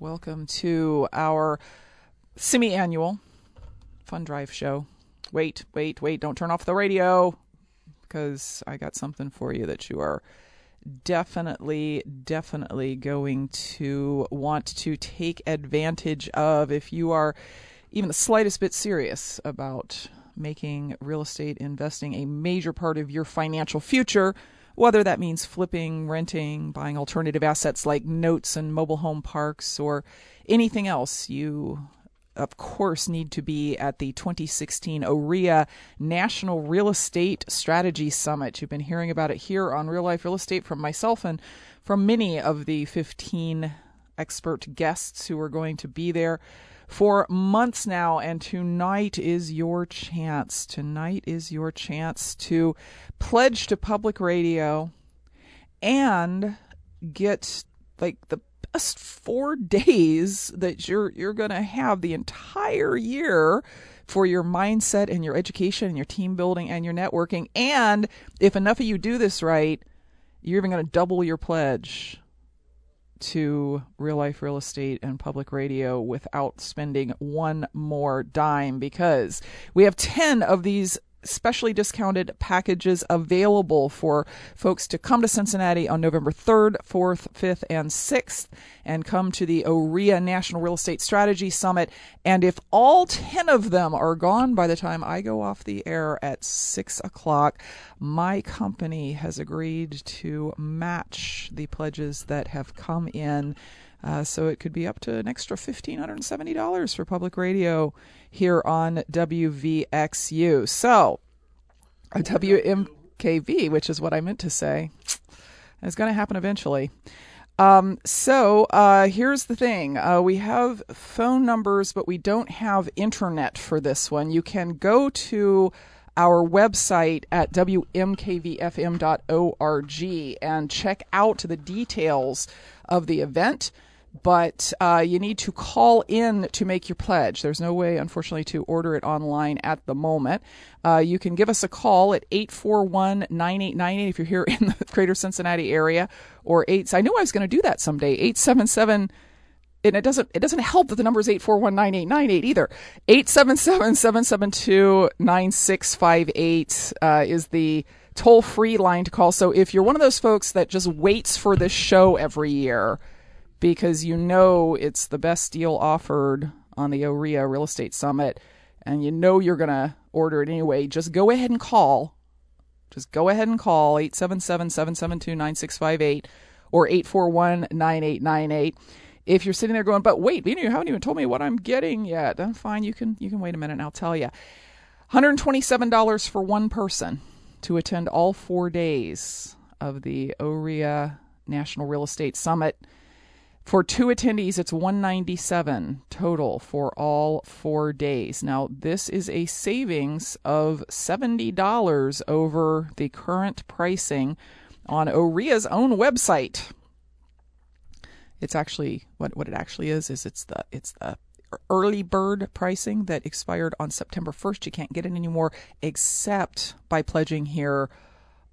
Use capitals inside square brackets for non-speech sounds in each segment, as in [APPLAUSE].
Welcome to our semi annual fund drive show. Wait, wait, wait, don't turn off the radio because I got something for you that you are definitely, definitely going to want to take advantage of if you are even the slightest bit serious about making real estate investing a major part of your financial future whether that means flipping, renting, buying alternative assets like notes and mobile home parks, or anything else, you of course, need to be at the 2016 OREA National Real Estate Strategy Summit. You've been hearing about it here on Real Life Real Estate from myself and from many of the 15 expert guests who are going to be there for months now, and tonight is your chance. Tonight is your chance to pledge to public radio and get like the best four days that you're you're gonna have the entire year for your mindset and your education and your team building and your networking. And if enough of you do this right, you're even to double your pledge to real life real estate and public radio without spending one more dime because we have 10 of these specially discounted packages available for folks to come to Cincinnati on November 3rd, 4th, 5th, and 6th and come to the OREA National Real Estate Strategy Summit. And if all 10 of them are gone by the time I go off the air at 6 o'clock, my company has agreed to match the pledges that have come in. Uh, so it could be up to an extra $1,570 for public radio here on WVXU. So, WMKV, which is what I meant to say, is going to happen eventually. Um, so uh, here's the thing uh, we have phone numbers, but we don't have internet for this one. You can go to our website at wmkvfm.org and check out the details of the event but uh, you need to call in to make your pledge. There's no way, unfortunately, to order it online at the moment. Uh, you can give us a call at 841 9898 if you're here in the greater Cincinnati area, or 8. I knew I was going to do that someday. 877 and it doesn't it doesn't help that the number is 8419898 either 877-772-9658 uh, is the toll free line to call so if you're one of those folks that just waits for this show every year because you know it's the best deal offered on the OREA Real Estate Summit and you know you're going to order it anyway, just go ahead and call. Just go ahead and call 877 772 9658 or 841 9898. If you're sitting there going, but wait, you haven't even told me what I'm getting yet. I'm fine. You can you can wait a minute and I'll tell you. $127 for one person to attend all four days of the OREA National Real Estate Summit. For two attendees, it's 197 total for all four days. Now, this is a savings of $70 over the current pricing on OREA's own website. It's actually what what it actually is is it's the it's the early bird pricing that expired on September 1st. You can't get it anymore except by pledging here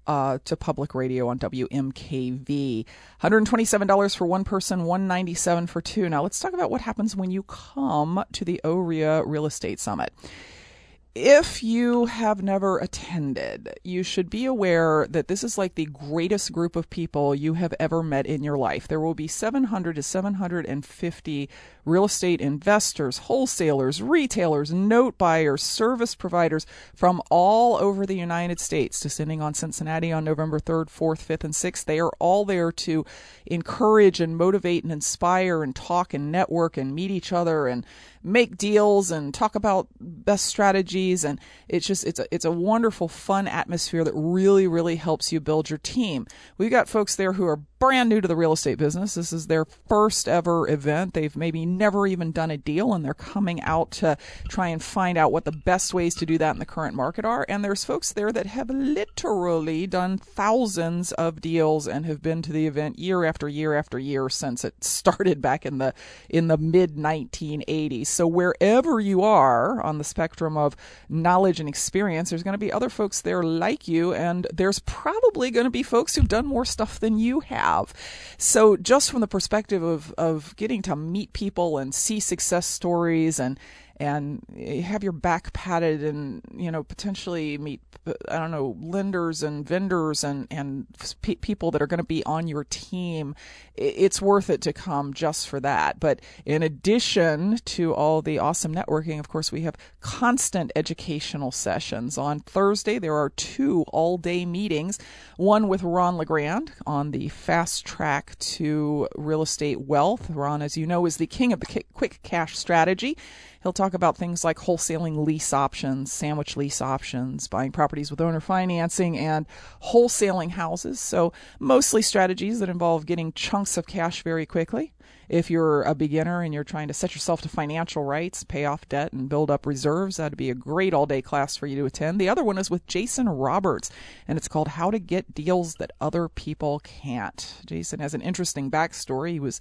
uh, to public radio on WMKV. $127 for one person, 197 for two. Now let's talk about what happens when you come to the OREA Real Estate Summit. if you have never attended, you should be aware that this is like the greatest group of people you have ever met in your life. There will be 700 to 750 real estate investors, wholesalers, retailers, note buyers, service providers from all over the United States descending on Cincinnati on November 3rd, 4th, 5th, and 6th. They are all there to encourage and motivate and inspire and talk and network and meet each other and make deals and talk about best strategies and it's just it's a it's a wonderful fun atmosphere that really really helps you build your team. We've got folks there who are brand new to the real estate business. This is their first ever event. They've maybe never even done a deal and they're coming out to try and find out what the best ways to do that in the current market are. And there's folks there that have literally done thousands of deals and have been to the event year after year after year since it started back in the in the mid 1980s. So wherever you are on the spectrum of knowledge and experience, there's going to be other folks there like you, and there's probably going to be folks who've done more stuff than you have. So just from the perspective of of getting to meet people and see success stories and and have your back padded and you know potentially meet I don't know lenders and vendors and and pe- people that are going to be on your team. It's worth it to come just for that. But in addition to all the awesome networking of course we have constant educational sessions. On Thursday there are two all day meetings one with Ron LeGrand on the fast track to real estate wealth. Ron as you know is the king of the quick cash strategy He'll talk about things like wholesaling lease options, sandwich lease options, buying properties with owner financing, and wholesaling houses. So, mostly strategies that involve getting chunks of cash very quickly. If you're a beginner and you're trying to set yourself to financial rights, pay off debt, and build up reserves, that'd be a great all day class for you to attend. The other one is with Jason Roberts, and it's called How to Get Deals That Other People Can't. Jason has an interesting backstory. He was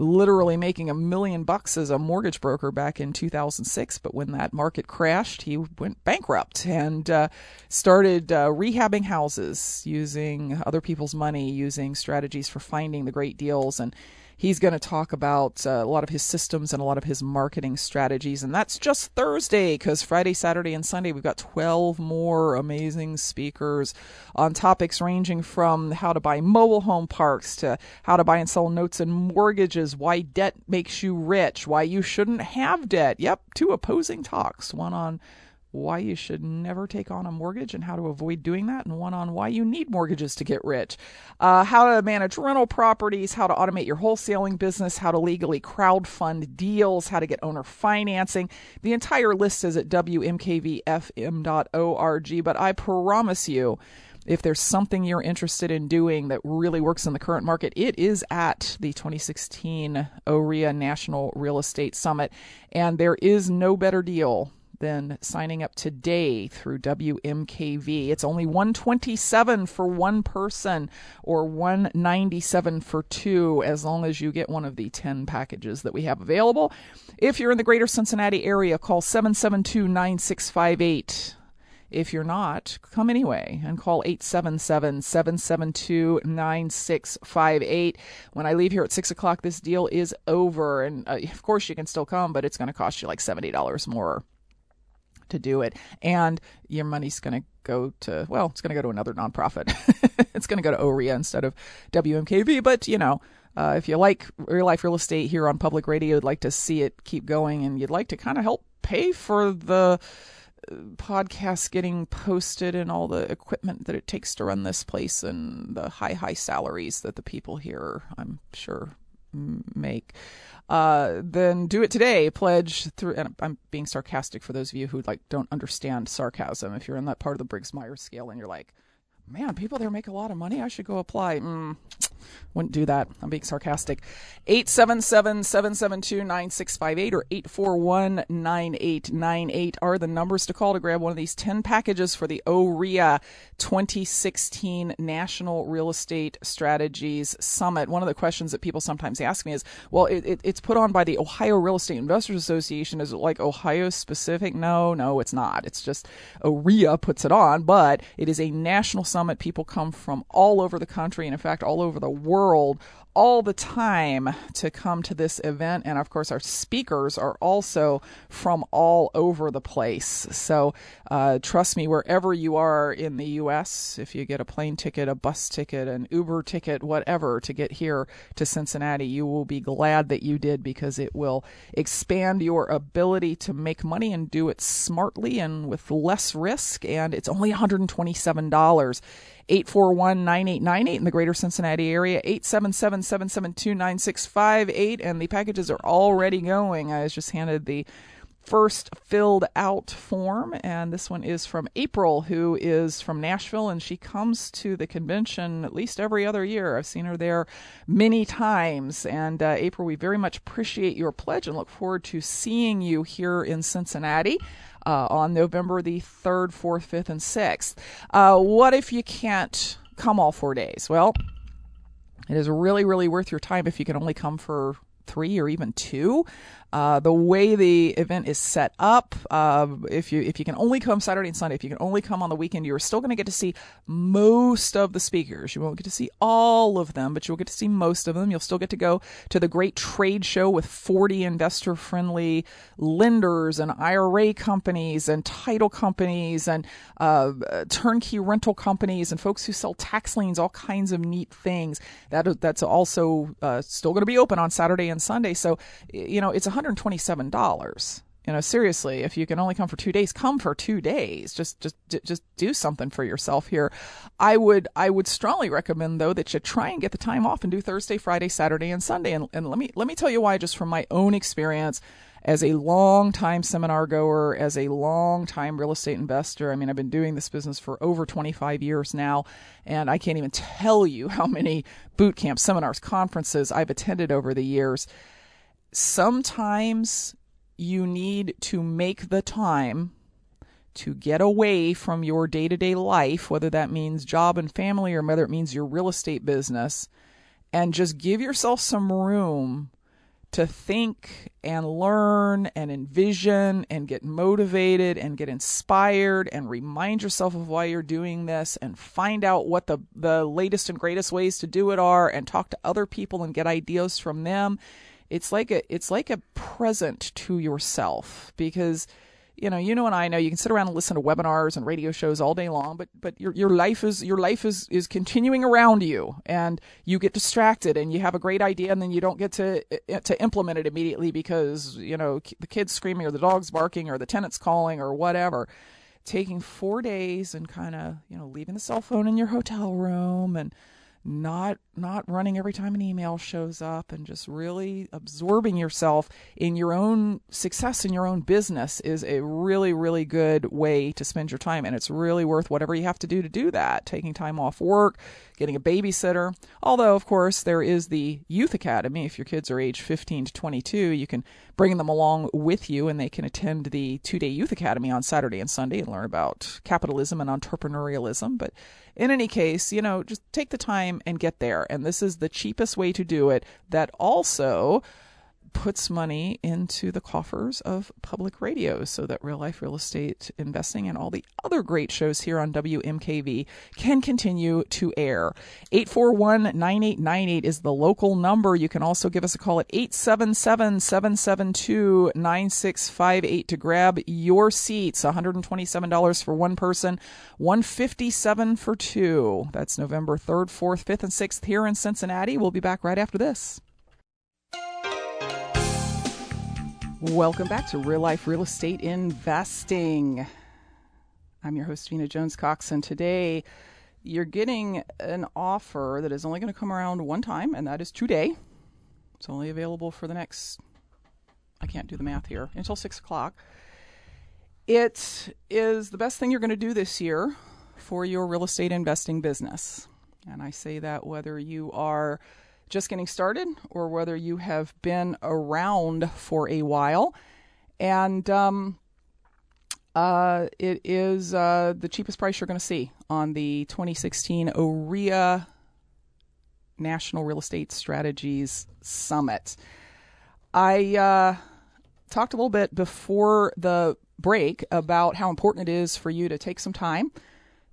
literally making a million bucks as a mortgage broker back in 2006. But when that market crashed, he went bankrupt and uh, started uh, rehabbing houses using other people's money, using strategies for finding the great deals. And He's going to talk about uh, a lot of his systems and a lot of his marketing strategies. And that's just Thursday because Friday, Saturday, and Sunday we've got 12 more amazing speakers on topics ranging from how to buy mobile home parks to how to buy and sell notes and mortgages, why debt makes you rich, why you shouldn't have debt. Yep, two opposing talks. One on why you should never take on a mortgage and how to avoid doing that, and one on why you need mortgages to get rich, uh, how to manage rental properties, how to automate your wholesaling business, how to legally crowdfund deals, how to get owner financing. The entire list is at WMKVFM.org, but I promise you, if there's something you're interested in doing that really works in the current market, it is at the 2016 OREA National Real Estate Summit. And there is no better deal than signing up today through WMKV. It's only 127 for one person or 197 for two as long as you get one of the 10 packages that we have available. If you're in the greater Cincinnati area, call 772 9658. If you're not, come anyway and call 877 772 9658. When I leave here at 6 o'clock, this deal is over. And uh, of course, you can still come, but it's going to cost you like $70 more to do it. And your money's going to go to, well, it's going to go to another nonprofit. [LAUGHS] it's going to go to OREA instead of WMKV. But, you know, uh, if you like real life real estate here on public radio, you'd like to see it keep going and you'd like to kind of help pay for the podcast getting posted and all the equipment that it takes to run this place and the high, high salaries that the people here, I'm sure, make uh, then do it today. Pledge through. And I'm being sarcastic for those of you who like don't understand sarcasm. If you're in that part of the Briggs Myers scale and you're like, man, people there make a lot of money. I should go apply. Mm, [TSK] wouldn't do that. I'm being sarcastic. 877 772 9658 or 841 9898 are the numbers to call to grab one of these 10 packages for the OREA 2016 National Real Estate Strategies Summit. One of the questions that people sometimes ask me is well, it, it, it's put on by the Ohio Real Estate Investors Association. Is it like Ohio specific? No, no, it's not. It's just OREA puts it on, but it is a national summit Summit. People come from all over the country and, in fact, all over the world all the time to come to this event. And of course, our speakers are also from all over the place. So uh, trust me, wherever you are in the U.S., if you get a plane ticket, a bus ticket, an Uber ticket, whatever, to get here to Cincinnati, you will be glad that you did because it will expand your ability to make money and do it smartly and with less risk. And it's only $127. 841 9898 in the greater Cincinnati area, 877 772 9658. And the packages are already going. I was just handed the first filled out form, and this one is from April, who is from Nashville, and she comes to the convention at least every other year. I've seen her there many times. And uh, April, we very much appreciate your pledge and look forward to seeing you here in Cincinnati uh, on November the 3rd, 4th, 5th, and 6th. Uh, what if you can't come all four days? Well, it is really, really worth your time if you can only come for three or even two. Uh, the way the event is set up, uh, if you if you can only come Saturday and Sunday, if you can only come on the weekend, you're still going to get to see most of the speakers. You won't get to see all of them, but you'll get to see most of them. You'll still get to go to the great trade show with 40 investor friendly lenders and IRA companies and title companies and uh, turnkey rental companies and folks who sell tax liens, all kinds of neat things. That that's also uh, still going to be open on Saturday and Sunday. So you know it's a $127 you know seriously if you can only come for two days come for two days. Just just just do something for yourself here. I would i would strongly recommend though that you try and get the time off and do thursday friday saturday and sunday. And, and let me let me tell you why just from my own experience. As a long time seminar goer as a long time real estate investor i mean i've been doing this business for over 25 years now and i can't even tell you how many boot camp seminars conferences i've attended over the years sometimes you need to make the time to get away from your day to day life, whether that means job and family or whether it means your real estate business, and just give yourself some room to think and learn and envision and get motivated and get inspired and remind yourself of why you're doing this and find out what the, the latest and greatest ways to do it are and talk to other people and get ideas from them it's like a it's like a present to yourself because you know you know and I know you can sit around and listen to webinars and radio shows all day long but but your your life is your life is is continuing around you and you get distracted and you have a great idea and then you don't get to eh, to implement it immediately because you know the kids screaming or the dog's barking or the tenant's calling or whatever. Taking 4 days and kind of you know leaving the cell phone in your hotel room and not not running every time an email shows up and just really absorbing yourself in your own success in your own business is a really really good way to spend your time. And it's really worth whatever you have to do to do that taking time off work getting a babysitter. Although of course there is the youth academy. If your kids are age 15 to 22 you can bring them along with you and they can attend the two-day youth academy on saturday and sunday and learn about capitalism and entrepreneurialism. But in any case, you know, just take the time and get there. And this is the cheapest way to do it that also puts money into the coffers of public radio so that real life real estate investing and all the other great shows here on WMKV can continue to air. 841 9898 is the local number. You can also give us a call at 877 772 9658 to grab your seats. $127 for one person, 157 for two. That's November 3rd, 4th, 5th, and 6th here in Cincinnati. We'll be back right after this. Welcome back to Real Life Real Estate Investing. I'm your host, Vena Jones Cox, and today you're getting an offer that is only going to come around one time, and that is today. It's only available for the next, I can't do the math here, until 6 o'clock. It is the best thing you're going to do this year for your real estate investing business. And I say that whether you are just getting started or whether you have been around for a while. And um, uh, it is uh, the cheapest price you're going to see on the 2016 OREA National Real Estate Strategies Summit. I uh, talked a little bit before the break about how important it is for you to take some time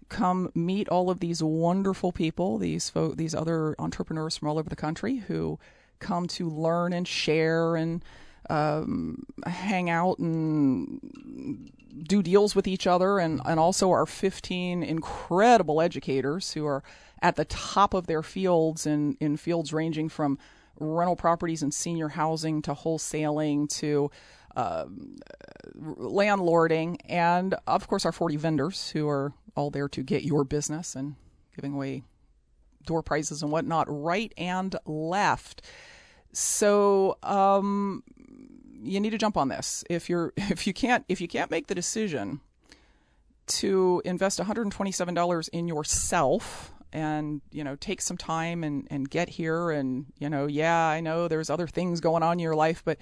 come meet all of these wonderful people, these fo- these other entrepreneurs from all over the country who come to learn and share and um, hang out and do deals with each other, and, and also our 15 incredible educators who are at the top of their fields in, in fields ranging from rental properties and senior housing to wholesaling to uh, landlording, and of course our 40 vendors who are all there to get your business and giving away door prizes and whatnot, right and left. So um, you need to jump on this. If you're [LAUGHS] if you can't if you can't make the decision to invest $127 in yourself and you know take some time and and get here and you know yeah I know there's other things going on in your life but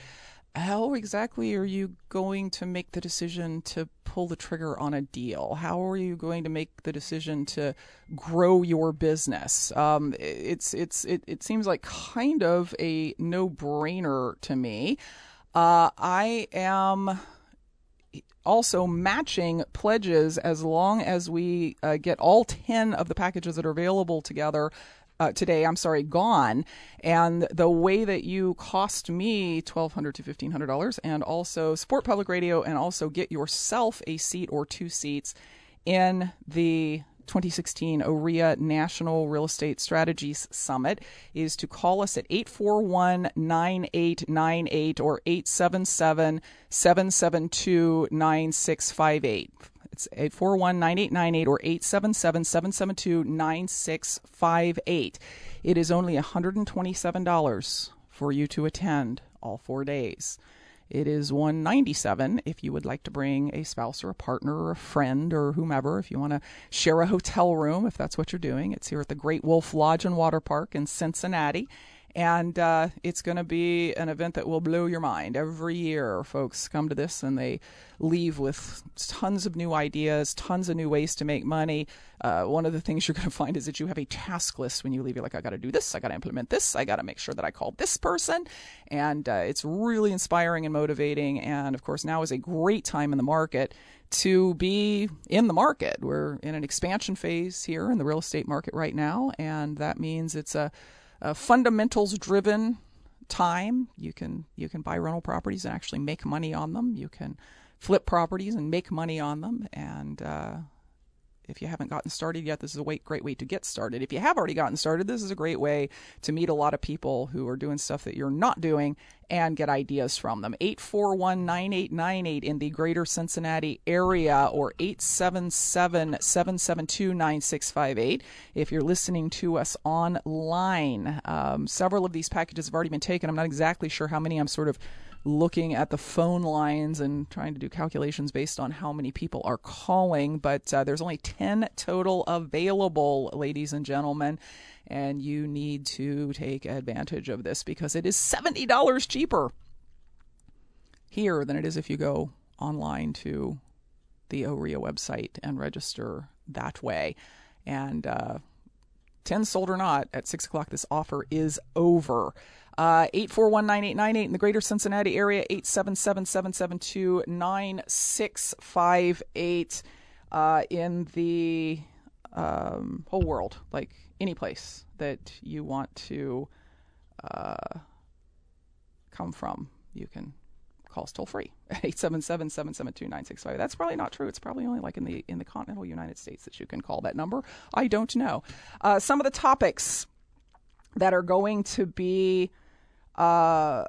how exactly are you going to make the decision to pull the trigger on a deal? How are you going to make the decision to grow your business? Um, it's it's it, it seems like kind of a no brainer to me. Uh, I am also matching pledges as long as we uh, get all 10 of the packages that are available together uh, today, I'm sorry, gone. And the way that you cost me $1,200 to $1,500 and also support public radio and also get yourself a seat or two seats in the 2016 OREA National Real Estate Strategies Summit is to call us at 841 9898 or 877 772 9658. It's 841 9898 or 877 772 9658. It is only $127 for you to attend all four days. It is 197 if you would like to bring a spouse or a partner or a friend or whomever if you want to share a hotel room if that's what you're doing. It's here at the Great Wolf Lodge and Water Park in Cincinnati. And uh, it's going to be an event that will blow your mind. Every year, folks come to this and they leave with tons of new ideas, tons of new ways to make money. Uh, one of the things [LAUGHS] you're going to find is that you have a task list when you leave. You're like, I got to do this, I got to implement this, I got to make sure that I call this person. And uh, it's really inspiring and motivating. And of course, now is a great time in the market to be in the market. We're in an expansion phase here in the real estate market right now. And that means it's a a fundamentals driven time. You can you can buy rental properties and actually make money on them. You can flip properties and make money on them. And uh, if you haven't gotten started yet, this is a great way to get started. If you have already gotten started, this is a great way to meet a lot of people who are doing stuff that you're not doing and get ideas from them. 841 9898 in the greater Cincinnati area or 877 772 9658 if you're listening to us online. Um, several of these packages have already been taken. I'm not exactly sure how many. I'm sort of looking at the phone lines and trying to do calculations based on how many people are calling. But uh, there's only 10 total available, ladies and gentlemen. And you need to take advantage of this because it is $70 cheaper here than it is if you go online to the OREA website and register that way. And uh, 10 sold or not, at 6 o'clock, this offer is over. Uh, 8419898 in the greater Cincinnati area, 877 772 9658 uh, in the um, whole world, like any place that you want to uh, come from, you can call toll free 877-772-9658 that's probably not true. It's probably only like in the in the continental united states that you can call that number. I don't know. Uh, some of the topics that are going to be uh,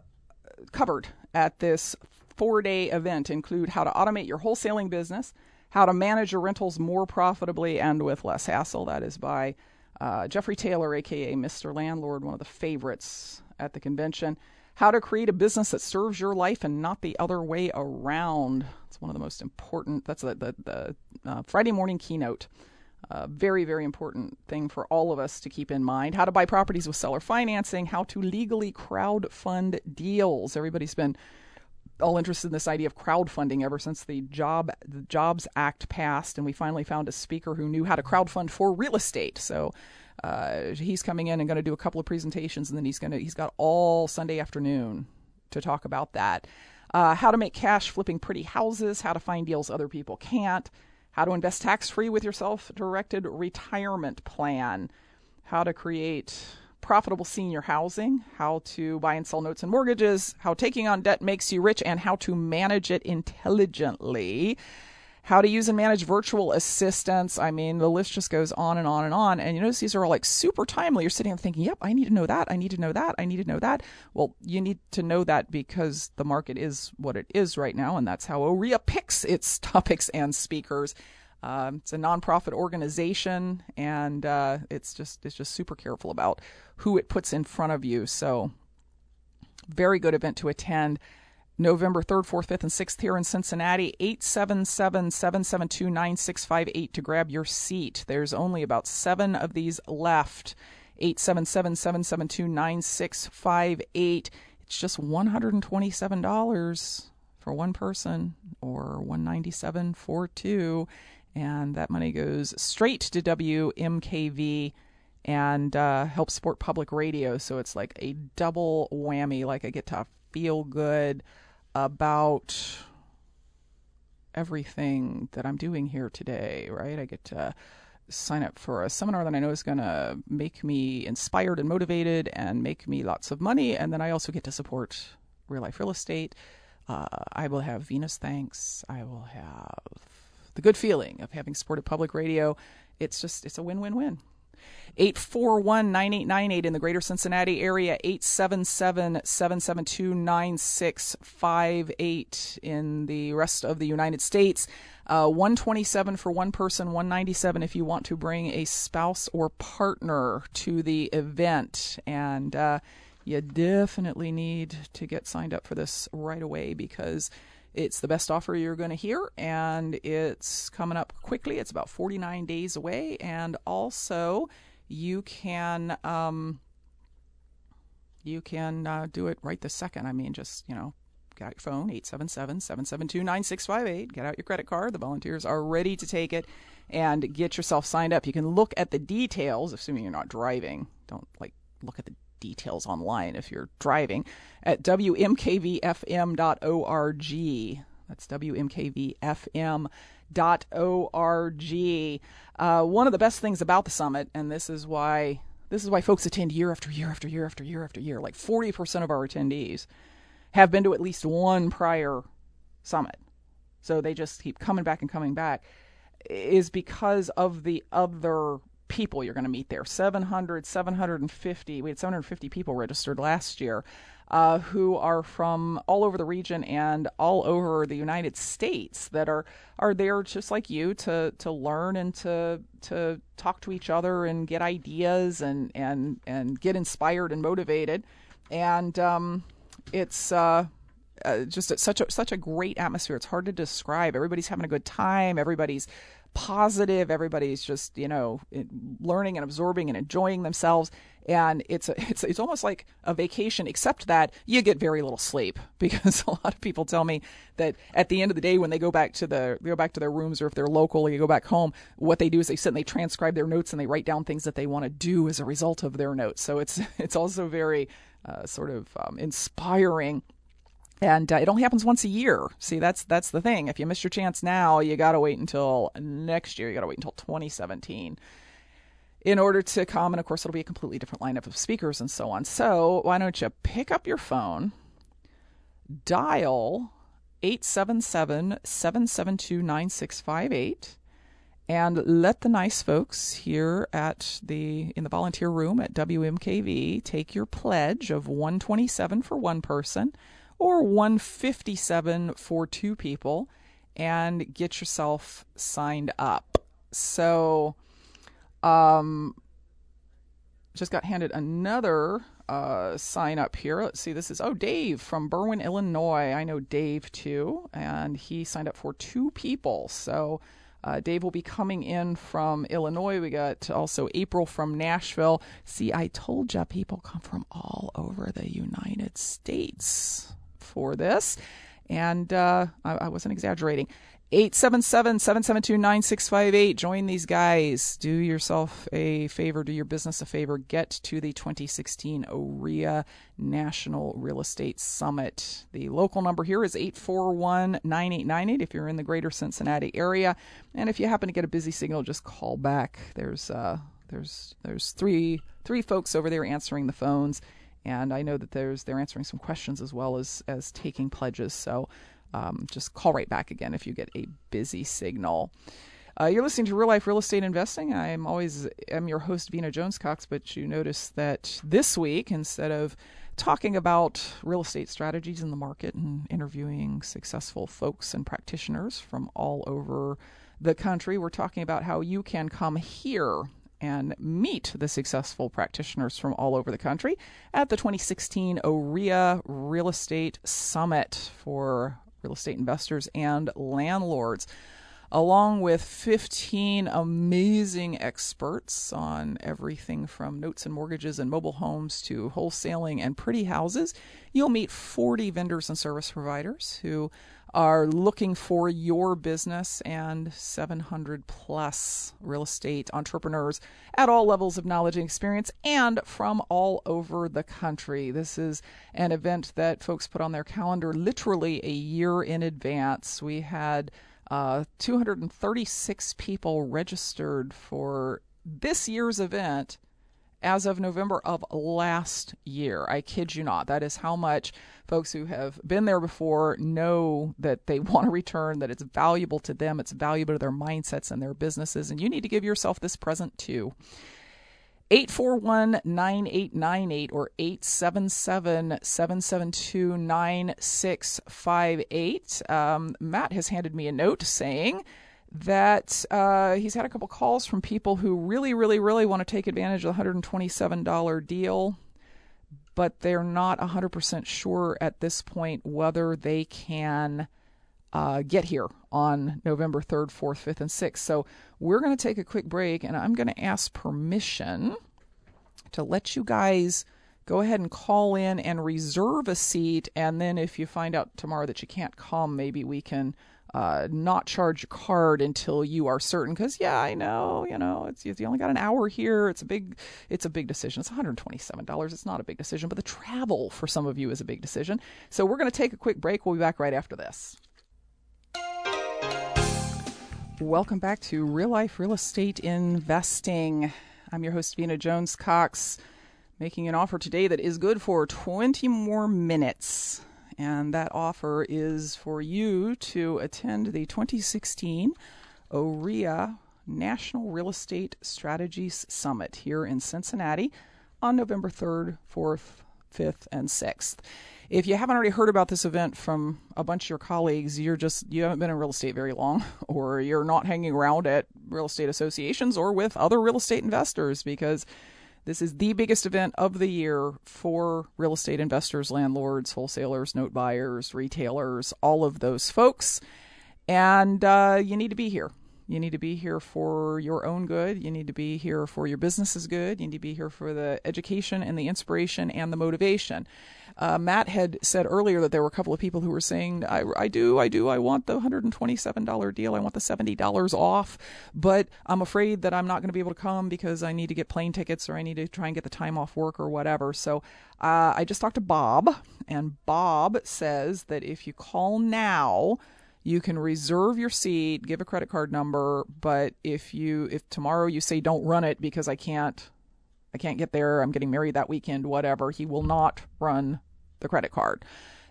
covered at this four day event include how to automate your wholesaling business, how to manage your rentals more profitably and with less hassle. That is by uh, Jeffrey Taylor, aka Mr. Landlord, one of the favorites at the convention. How to create a business that serves your life and not the other way around. It's one of the most important. That's the the, the uh, Friday morning keynote a very, very important thing for all of us to keep in mind. How to buy properties with seller financing, how to legally crowd fund deals. Everybody's been all interested in this idea of crowdfunding ever since the job the Jobs Act passed, and we finally found a speaker who knew how to crowdfund for real estate. So uh, he's coming in and going to do a couple of presentations, and then he's going to he's got all Sunday afternoon to talk about that. Uh, how to make cash flipping pretty houses, how to find deals other people can't, how to invest tax free with your self directed retirement plan, how to create profitable senior housing, how to buy and sell notes and mortgages, how taking on debt makes you rich, and how to manage it intelligently how to use and manage virtual assistants. I mean, the list just goes on and on and on. And you notice these are all like super timely. You're sitting there thinking, yep, I need to know that. I need to know that. I need to know that. Well, you need to know that because the market is what it is right now. And that's how OREA picks its [LAUGHS] topics and speakers. Um, it's a nonprofit organization, and uh, it's just it's just super careful about who it puts in front of you. So, very good event to attend. November 3rd, 4th, 5th, and 6th here in Cincinnati. 877 772 9658 to grab your seat. There's only about seven of these left. 877 772 9658. It's just $127 for one person or 197 for two and that money goes straight to WMKV and uh, helps support public radio so it's like a double whammy like i get to feel good about everything that I'm doing here today, right? I get to sign up for a seminar that I know is going to make me inspired and motivated and make me lots of money. And then I also get to support real life real estate. Uh, I will have Vena's Thanks. I will have the good feeling of having supported public radio. It's just, it's a win win win. 841 9898 in the greater Cincinnati area, 877 772 9658 in the rest of the United States. Uh, 127 for one person, 197 if you want to bring a spouse or partner to the event. And uh, you definitely need to get signed up for this right away because it's the best offer you're going to hear, and it's coming up quickly. It's about 49 days away. And also, you can um, you can uh, do it right this second. I mean, just you know, get out your phone 877-772-9658 get out your credit card the volunteers are ready to take it and get yourself signed up you can look at the details assuming you're not driving don't like look at the details online if you're driving at wmkvfm.org that's wmkvfm.org org. Uh, one of the best things about the summit, and this is why this is why folks attend year after year after year after year after year. Like 40% of our attendees have been to at least one prior summit. So they just keep coming back and coming back is because of the other people you're going to meet there 700 750 we had 750 people registered last year uh, who are from all over the region and all over the United States that are are there just like you to to learn and to to talk to each other and get ideas and and and get inspired and motivated and um, it's uh, uh, just such a such a great atmosphere. It's hard to describe. Everybody's having a good time. Everybody's positive. Everybody's just you know learning and absorbing and enjoying themselves. And it's a, [LAUGHS] it's it's almost like a vacation, except that you get very little sleep [LAUGHS] because a lot of people tell me that at the end of the day, when they go back to the they go back to their rooms, or if they're local, they go back home. What they do is they sit and they transcribe their notes and they write down things that they want to do as a result of their notes. So it's [LAUGHS] it's also very uh, sort of um, inspiring and uh, it only happens once a year. See, that's that's the thing. If you miss your chance now, you got to wait until next year. You got to wait until 2017 in order to come. And of course, it'll be a completely different lineup of speakers and so on. So why don't you pick up your phone, dial 877 772 9658 and let the nice folks here at the in the volunteer room at WMKV take your pledge of 127 for one person or 157 for two people and get yourself signed up. So, um, just got handed another uh, sign up here. Let's see, this is, oh, Dave from Berwyn, Illinois. I know Dave too, and he signed up for two people. So, uh, Dave will be coming in from Illinois. We got also April from Nashville. See, I told you people come from all over the United States for this. And uh, I, I, wasn't exaggerating. 877 772 9658. Join these guys. Do yourself a favor, do your business a favor. Get to the 2016 OREA National Real Estate Summit. The local number here is 841 9898 if you're in the greater Cincinnati area. And if you happen to get a busy signal, just call back. There's, uh, there's, there's three, three folks over there answering the phones. And I know that there's they're answering some questions as well as as taking pledges. So um, just call right back again if you get a busy signal. Uh, you're listening to Real Life Real Estate Investing. I'm always am your host Vena Jones Cox, but you notice that this week instead of talking about real estate strategies in the market and interviewing successful folks and practitioners from all over the country, we're talking about how you can come here and meet the successful practitioners from all over the country at the 2016 OREA Real Estate Summit for real estate investors and landlords, along with 15 amazing experts on everything from notes and mortgages and mobile homes to wholesaling and pretty houses. You'll meet 40 vendors and service providers who are looking for your business and 700 plus real estate entrepreneurs at all levels of knowledge and experience and from all over the country. This is an event that folks put on their calendar literally a year in advance. We had uh, 236 people registered for this year's event as of November of last year. I kid you not. That is how much folks who have been there before know that they [LAUGHS] want to return, that it's valuable to them, it's valuable to their mindsets and their businesses, and you need to give yourself this present too. 841 9898 or 877 772 9658. Um, Matt has handed me a note saying, that uh, he's had a couple calls from people who really, really, really want to take advantage of the $127 deal but they're not 100% sure at this point whether they can uh, get here on November 3rd, 4th, 5th, and 6th. So we're going to take a quick break and I'm going to ask permission to let you guys go ahead and call in and reserve a seat. And then if you find out tomorrow that you can't come, maybe we can uh, not charge your card until you are certain. Because yeah, I know, you know, it's you only got an hour here. It's a big, it's a big decision. It's 127 dollars. It's not a big decision, but the travel for some of you is a big decision. So we're going to take a quick break. We'll be back right after this. Welcome back to Real Life Real Estate Investing. I'm your host, Vena Jones Cox, making an offer today that is good for 20 more minutes and that offer is for you to attend the 2016 OREA National Real Estate Strategies Summit here in Cincinnati on November 3rd, 4th, 5th, and 6th. If you haven't already heard about this event from a bunch of your colleagues, you're just you haven't been in real estate very long [LAUGHS] or you're not hanging around at real estate associations or with other real estate investors because this is the biggest event of the year for real estate investors, landlords, wholesalers, note buyers, retailers, all of those folks. And uh, you need to be here. You need to be here for your own good. You need to be here for your business's good. You need to be here for the education and the inspiration and the motivation. Uh, Matt had said earlier that there were a couple of people who were saying, I, I do, I do, I want the $127 deal. I want the $70 off, but I'm afraid that I'm not going to be able to come because I need to get plane tickets or I need to try and get the time off work or whatever. So uh, I just talked to Bob, and Bob says that if you call now, you can reserve your seat, give a credit card number, but if you if tomorrow you say don't run it because I can't I can't get there, I'm getting married that weekend, whatever, he will not run the credit card.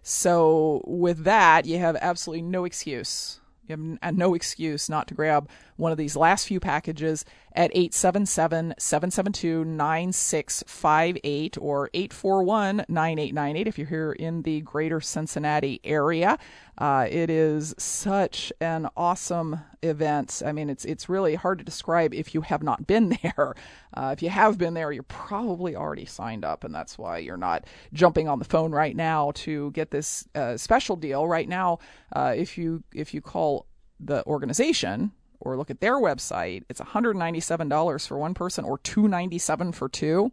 So with that, you have absolutely no excuse. You have uh, no excuse not to grab one of these last few packages at 877 772 9658 or 841 9898 if you're here in the greater Cincinnati area. Uh, it is such an awesome event. I mean, it's it's really hard to describe if you have not been [LAUGHS] there. Uh, if you have been there, you're probably already signed up, and that's why you're not jumping on the phone right now to get this uh, special deal. Right now, uh, if you if you call the organization or look at their website, it's $197 for one person or 297 for two.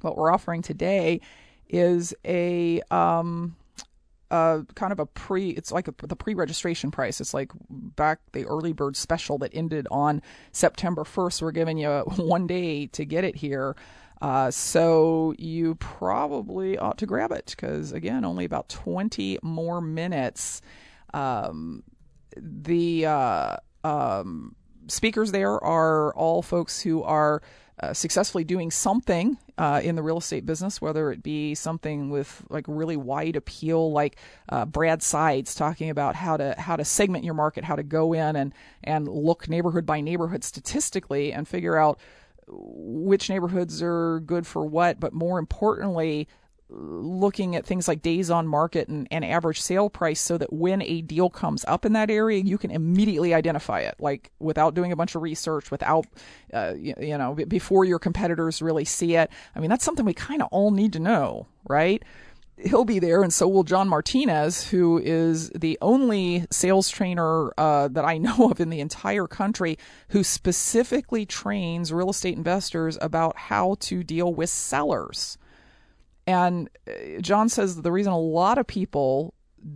What we're offering today is a um, uh, kind of a pre. It's like a, the pre-registration price. It's like back the early bird special that ended on September 1st. We're giving you [LAUGHS] one day to get it here. Uh, so you probably ought to grab it because again, only about 20 more minutes. Um, the uh, um, speakers there are all folks who are uh, successfully doing something uh, in the real estate business, whether it be something with like really wide appeal, like uh, Brad Sides talking about how to how to segment your market, how to go in and and look neighborhood by neighborhood statistically and figure out which neighborhoods are good for what, but more importantly, looking at things like days on market and, and, average sale price so that when a deal comes up in that area, you can immediately identify it, like without doing a bunch of research, without, uh, you, you, know, before your competitors really see it. I mean, that's something we kind of all need to know, right? He'll be there, and so will John Martinez, who is the only sales trainer uh, that I [LAUGHS] know of in the entire country who specifically trains real estate investors about how to deal with sellers and uh, John says the reason a lot of people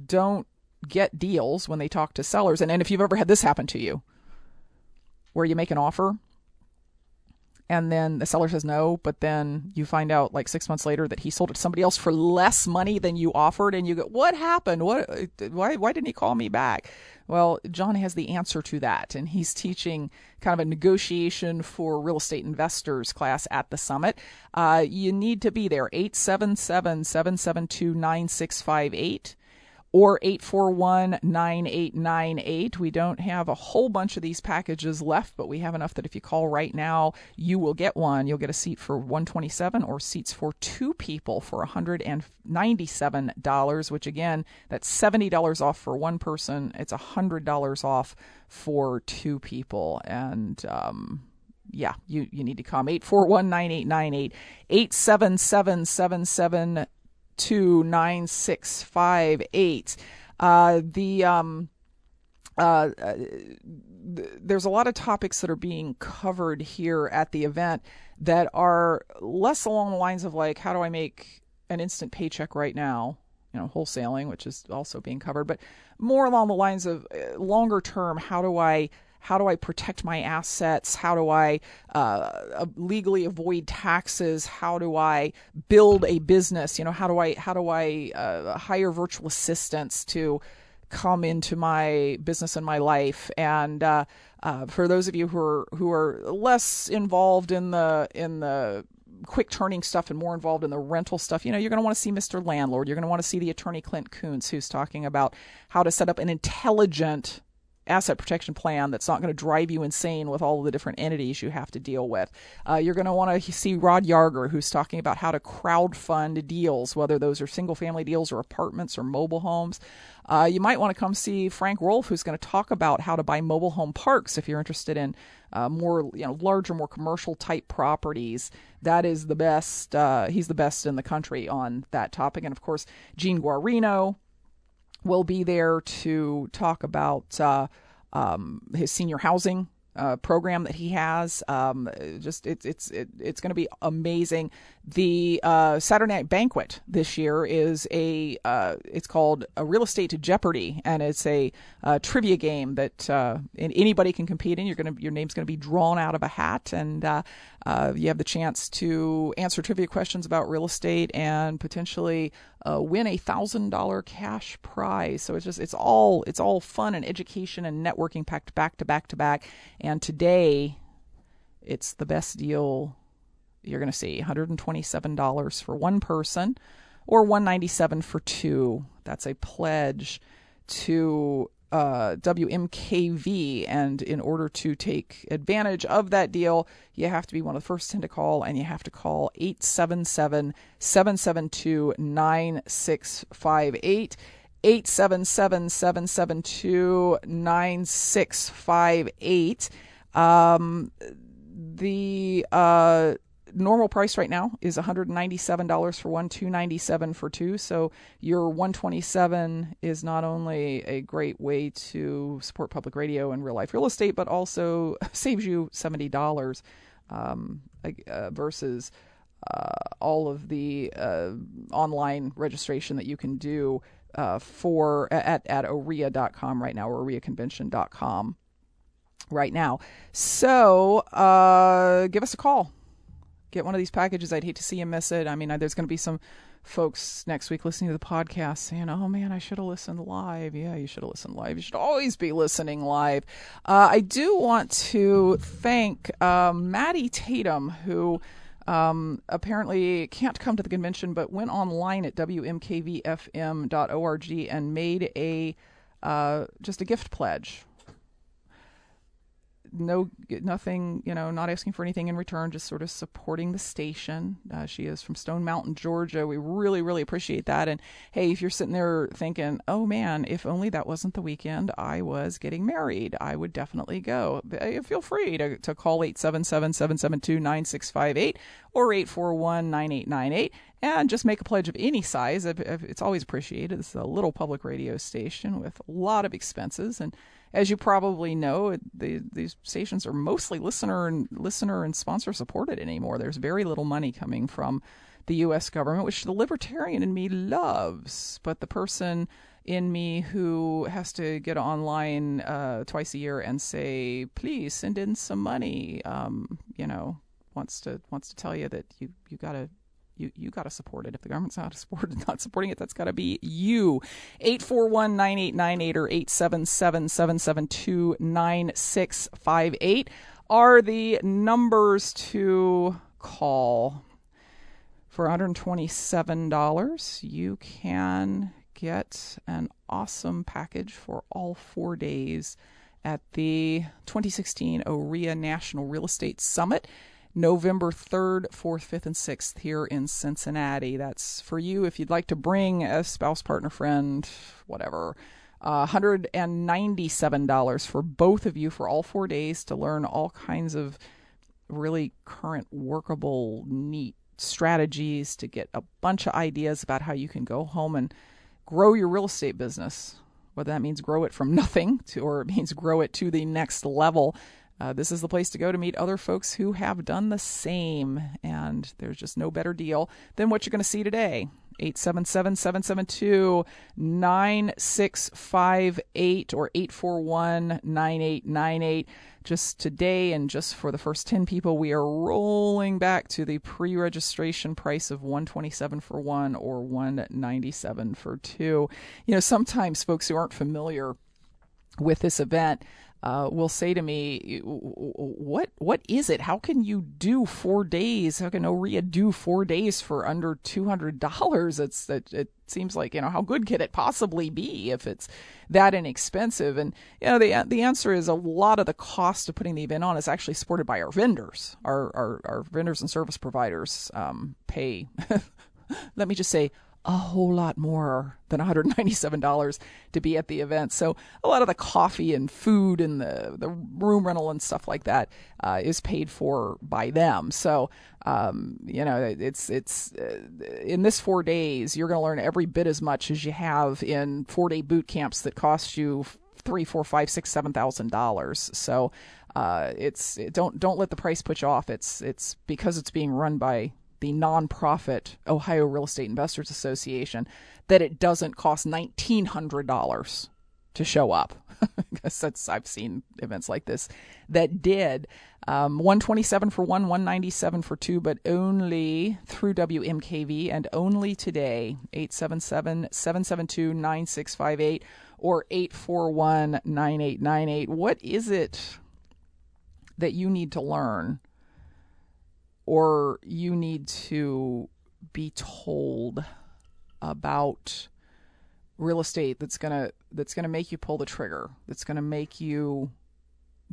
don't get deals when they talk to sellers, and, and if you've ever had this happen to you, where you make an offer and then the seller says no, but then you find out like six months later that he sold it to somebody else for less money than you offered, and you go, "What happened? What? Why? Why didn't he call me back?" Well, John has the answer to that, and he's teaching kind of a negotiation for real estate investors class at the summit. Uh, you need to be there. 877 772 9658 or 841 9898. We don't have a whole bunch of these packages left, but we have enough that if you call right now, you will get one. You'll get a seat for 127 or seats for two people for $197, which again, that's $70 off for one person. It's $100 off for two people. And, um, yeah, you, you need to come. 841 9898 877 Two nine six five eight. Uh, the um, uh, uh, there's a lot of topics that are being covered here at the event that are less along the lines of like how do I make an instant paycheck right now, you know, wholesaling, which is also being covered, but more along the lines of uh, longer term, how do I how do I protect my assets? How do I uh, legally avoid taxes? How do I build a business? You know, how do I how do I uh, hire virtual assistants to come into my business and my life? And uh, uh, for those of you who are who are less involved in the in the quick turning stuff and more involved in the rental stuff, you know, you're going to want to see Mr. Landlord. You're going to want to see the attorney Clint Coons, who's talking about how to set up an intelligent asset protection plan that's not going to drive you insane with all the different entities you have to deal with. Uh, you're going to want to see Rod Yarger, who's talking about how to crowd fund deals, whether those are single family deals or apartments or mobile homes. Uh, you might want to come see Frank Rolfe, who's going to talk about how to buy mobile home parks if you're interested in uh, more, you know, larger, more commercial type properties. That is the best. Uh, he's the best in the country on that topic. And of course, Gene Guarino, will be there to talk about uh, um, his senior housing uh, program that he has. Um, just it's it's it, it's going to be amazing. The uh, Saturday Night Banquet this year is a uh, it's called a Real Estate to Jeopardy, and it's a, a trivia game that uh, anybody can compete in. You're gonna your name's going to be drawn out of a hat, and uh, you have the chance to answer trivia questions about real estate and potentially uh, win a thousand dollar cash prize. So it's just it's all it's all fun and education and networking packed back to back to back. And today, it's the best deal you're going to see $127 for one person or 197 for two. That's a pledge to uh, WMKV. And in order to take advantage of that deal, you have to be one of the first 10 to call, and you have to call 877 772 9658. 877 772 9658. Um, the uh, normal price right now is $197 for one, 297 for two. So your 127 is not only a great way to support public radio and real life real estate, but also [LAUGHS] saves you $70 um, uh, versus uh, all of the uh, online registration that you can do uh, for at at orea.com right now or oreaconvention.com right now. So uh, give us a call. Get one of these packages. I'd hate to see you miss it. I mean, there's going to be some folks next week listening to the podcast saying, "Oh man, I should have listened live." Yeah, you should have listened live. You should always be listening live. Uh, I do want to thank uh, Maddie Tatum who. Um, apparently can't come to the convention, but went online at wmkvfm.org and made a uh, just a gift pledge no nothing you know not asking for anything in return just sort of supporting the station. Uh, she is from stone mountain georgia. We really really appreciate that. And hey if you're sitting there thinking oh man if only that wasn't the weekend i was getting married i would definitely go feel free to, to call 877-772-9658 or 841-9898 and just make a pledge of any size. It's always appreciated. This is a little public radio station with a lot of expenses and as you probably know, the, these stations are mostly listener and listener and sponsor supported anymore. There's very little money coming from the U.S. government, which the libertarian in me loves, but the person in me who has to get online uh, twice a year and say, "Please send in some money," um, you know, wants to wants to tell you that you you got to you you got to support it. If the government's not [LAUGHS] not supporting it, that's got to be you. 841-9898 or 877-772-9658 are the numbers to call. For $127, you can get an awesome package for all four days at the 2016 OREA National Real Estate Summit. November 3rd, 4th, 5th, and 6th here in Cincinnati. That's for you if you'd like to bring a spouse, partner, friend, whatever. Uh, $197 for both of you for all four days to learn all kinds of really current, workable, neat strategies to get a bunch of ideas about how you can go home and grow your real estate business. Whether that means grow it from [LAUGHS] nothing to, or it means grow it to the next level uh, this is the place to go to meet other folks who have done the same. And there's just no better deal than what you're going to see today. 877 772 9658 or 841 9898. Just today, and just for the first 10 people, we are rolling back to the pre registration price of 127 for one or 197 for two. You know, sometimes folks who aren't familiar with this event uh, will say to me, "What what is it? How can you do four days? How can OREA do four days for under two hundred dollars? It's it, it seems like you know how good can it possibly be if it's that inexpensive?" And you know the the answer is a lot of the cost of putting the event on is actually supported by our vendors. Our our, our vendors and service providers um, pay. [LAUGHS] let me just say a whole lot more than $197 to be at the event. So a lot of the coffee and food and the, the room rental and stuff like that uh, is paid for by them. So um, you know it's it's uh, in this four days you're going to learn every bit as much as you have in four day boot camps that cost you three, four, five, six, seven thousand dollars. So uh, it's it, don't don't let the price put you off. It's it's because it's being run by the nonprofit Ohio Real Estate Investors Association that it doesn't cost $1,900 to show up. [LAUGHS] Since I've seen events like this that did. Um, 127 for one, 197 for two, but only through WMKV and only today. 877 772 9658 or 841 9898. What is it that you need to learn or you need to be told about real estate that's going to that's going to make you pull the trigger that's going to make you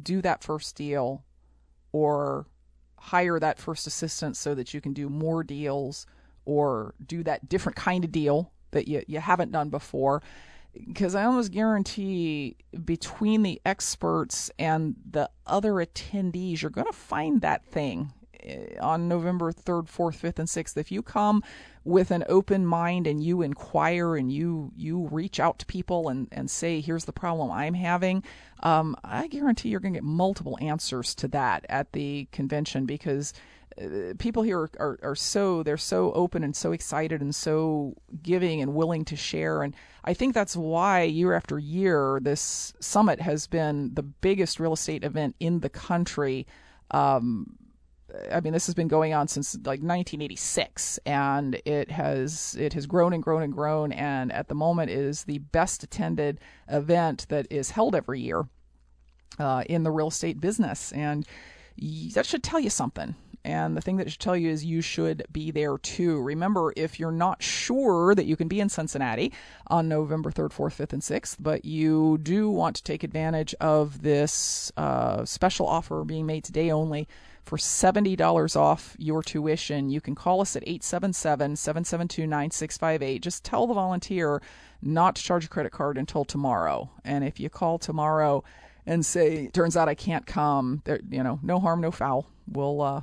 do that first deal or hire that first assistant so that you can do more deals or do that different kind of deal that you, you haven't done before. Because I almost guarantee between the experts and the other attendees, you're going to find that thing on November 3rd, 4th, 5th, and 6th, if you come with an open mind and you inquire and you you reach out to people and, and say, here's the problem I'm having, um, I guarantee you're going to get multiple answers to that at the convention because uh, people here are, are, are, so they're so open and so excited and so giving and willing to share. And i think that's why year after year this summit has been the biggest real estate event in the country um, I mean, this has been going on since like 1986, and it has it has grown and grown and grown, and at the moment is the best attended event that is held every year uh, in the real estate business, and that should tell you something. And the thing that should tell you is you should be there too. Remember, if you're not sure that you can be in Cincinnati on November 3rd, 4th, 5th, and 6th, but you do want to take advantage of this uh, special offer being made today only for $70 off your tuition, you can call us at 877 772 9658. Just tell the volunteer not to charge a credit card until tomorrow. And if you call tomorrow and say, turns out I can't come, there, you know, no harm, no foul. We'll, uh,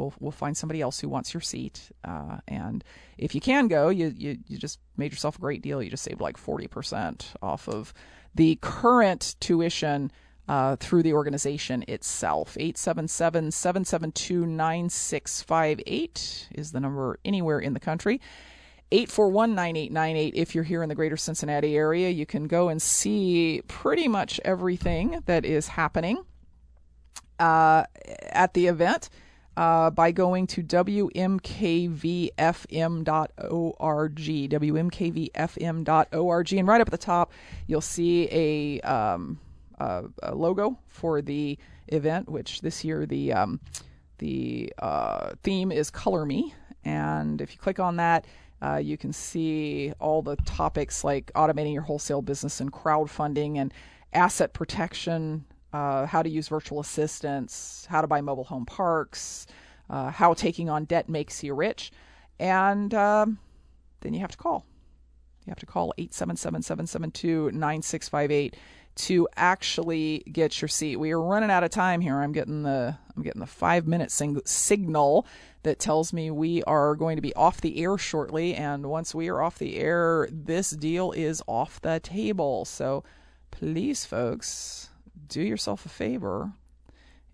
We'll, we'll find somebody else who wants your seat. Uh, and if you can go, you, you, you just made yourself a great deal. You just saved like 40% off of the current tuition uh, through the organization itself. 877 772 9658 is the number anywhere in the country. 841 9898 if you're here in the greater Cincinnati area. You can go and see pretty much everything that is happening uh, at the event. Uh, by going to wmkvfm.org, wmkvfm.org, and right up at the top, you'll see a um, uh, logo for the event, which this year the um, the uh, theme is Color Me, and if you click on that. Uh, you can see all the topics like automating your wholesale business and crowdfunding and asset protection, uh, how to use virtual assistants, how to buy mobile home parks, uh, how taking on debt makes you rich. And um, then you have to call. You have to call 877 772 9658 to actually get your seat. We are running out of time here. I'm getting the I'm getting the five minute sing- signal that tells me we are going to be off the air shortly. And once we are off the air, this deal is off the table. So please, folks, do yourself a favor.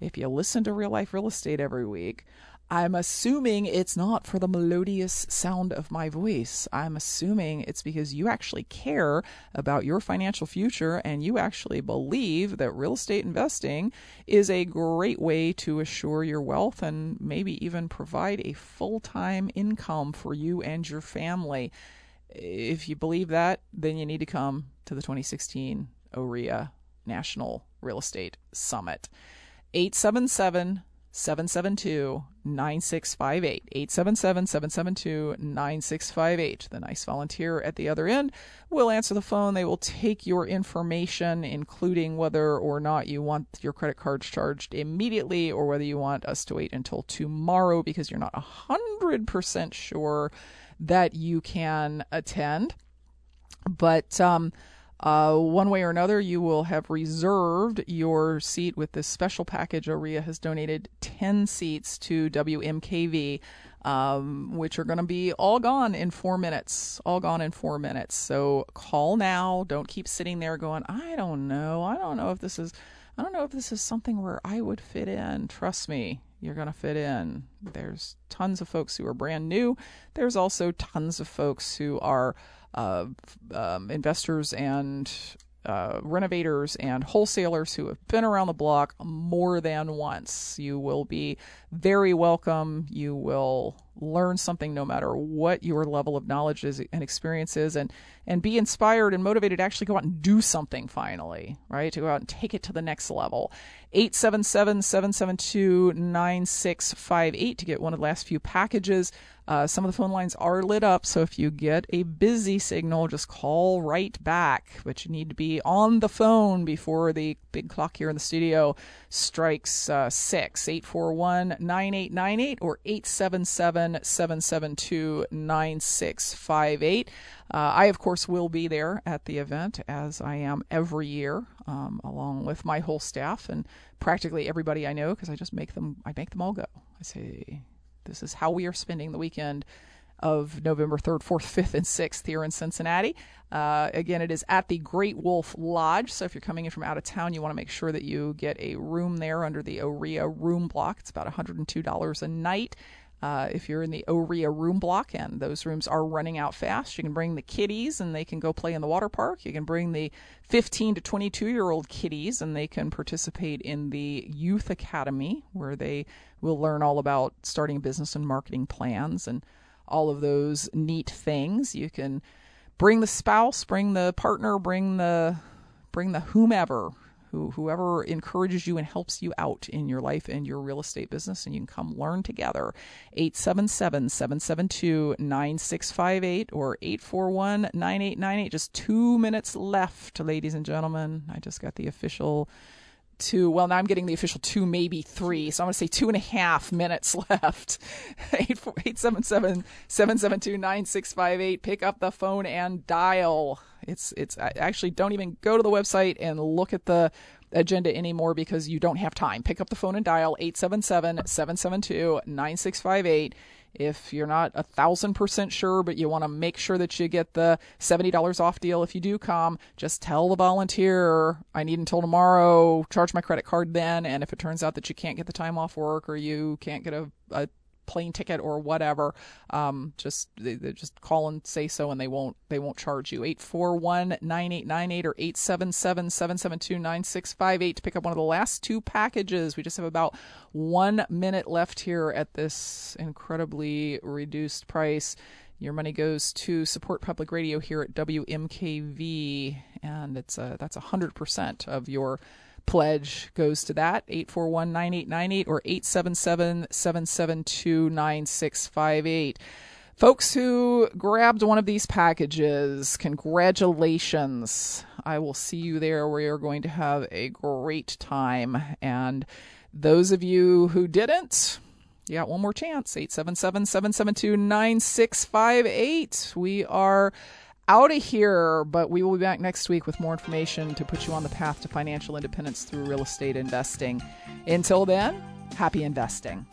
If you listen to Real Life Real Estate every week, I'm assuming it's not for the melodious sound of my voice. I'm assuming it's because you actually care about your financial future and you actually believe that real estate investing is a great way to assure your wealth and maybe even provide a full time income for you and your family. If you believe that, then you need to come to the 2016 OREA National Real Estate Summit. 877 772 9658. 877 772 9658. The nice volunteer at the other end will answer the phone. They will take your information, including whether or not you want your credit cards charged immediately or whether you want us to wait until tomorrow because you're not 100% sure that you can attend. But, um, uh, one way or another, you will have reserved your seat with this special package. OREA has donated 10 seats to WMKV, um, which are going to be all gone in four minutes. All gone in four minutes. So call now. Don't keep sitting there going, I don't know. I don't know if this is. I don't know if this is something where I would fit in. Trust me, you're going to fit in. There's tons of folks who are brand new. There's also tons of folks who are uh, um, investors and uh, renovators and wholesalers who have been around the block more than once. You will be very welcome. You will learn something no matter what your level of knowledge is and experience is, and, and be inspired and motivated to actually go out and do something finally, right? To go out and take it to the next level. 877 772 9658 to get one of the last few packages. Uh, some of the phone lines are lit up, so if you get a busy signal, just call right back. But you need to be on the phone before the big clock here in the studio strikes uh, 6 841 9898 or 877 772 9658. Uh, I, of course, will be there at the event, as I am every year, um, along with my whole staff and practically everybody I know, because I just make them. I make them all go. I say, this is how we are spending the weekend. of November 3rd, 4th, 5th, and 6th here in Cincinnati. Uh, again, it is at the Great Wolf Lodge. So if you're coming in from out of town, you want to make sure that you get a room there under the OREA room block. It's about $102 a night. Uh, if you're in the OREA room block and those rooms are running out fast, you can bring the kiddies and they can go play in the water park. You can bring the 15 to 22 year old kiddies and they can participate in the Youth Academy where they will learn all about starting a business and marketing plans and all of those neat things. You can bring the spouse, bring the partner, bring the bring the whomever who whoever encourages you and helps you out in your life and your real estate business and you can come learn together. 877-772-9658 or 841-9898 just 2 minutes left ladies and gentlemen. I just got the official two. Well, now I'm getting the official two, maybe three. So I'm going to say two and a half minutes [LAUGHS] left. 877 772 9658. Pick up the phone and dial. It's, it's, actually don't even go to the website and look at the agenda anymore because you don't have time. Pick up the phone and dial 877 772 9658 if you're not a thousand percent sure, but you want to make sure that you get the $70 off deal if you do come, just tell the volunteer, I need until tomorrow, charge my credit card then. And if it turns out that you can't get the time off work or you can't get a, a plane ticket or whatever, um, just they, they, just call and say so, and they won't they won't charge you. Eight four one nine eight nine eight or eight seven seven seven seven two nine six five eight to pick up one of the last two packages. We just have about one minute left here at this incredibly reduced price. Your money goes to support public radio here at WMKV, and it's a that's hundred percent of your pledge goes to that 841 9898 or 877 772 9658. Folks who grabbed one of these packages, congratulations. I will see you there. We are going to have a great time. And those of you who didn't, you got one more chance 877 772 9658. We are out of here, but we will be back next week with more information to put you on the path to financial independence through real estate investing. Until then, happy investing.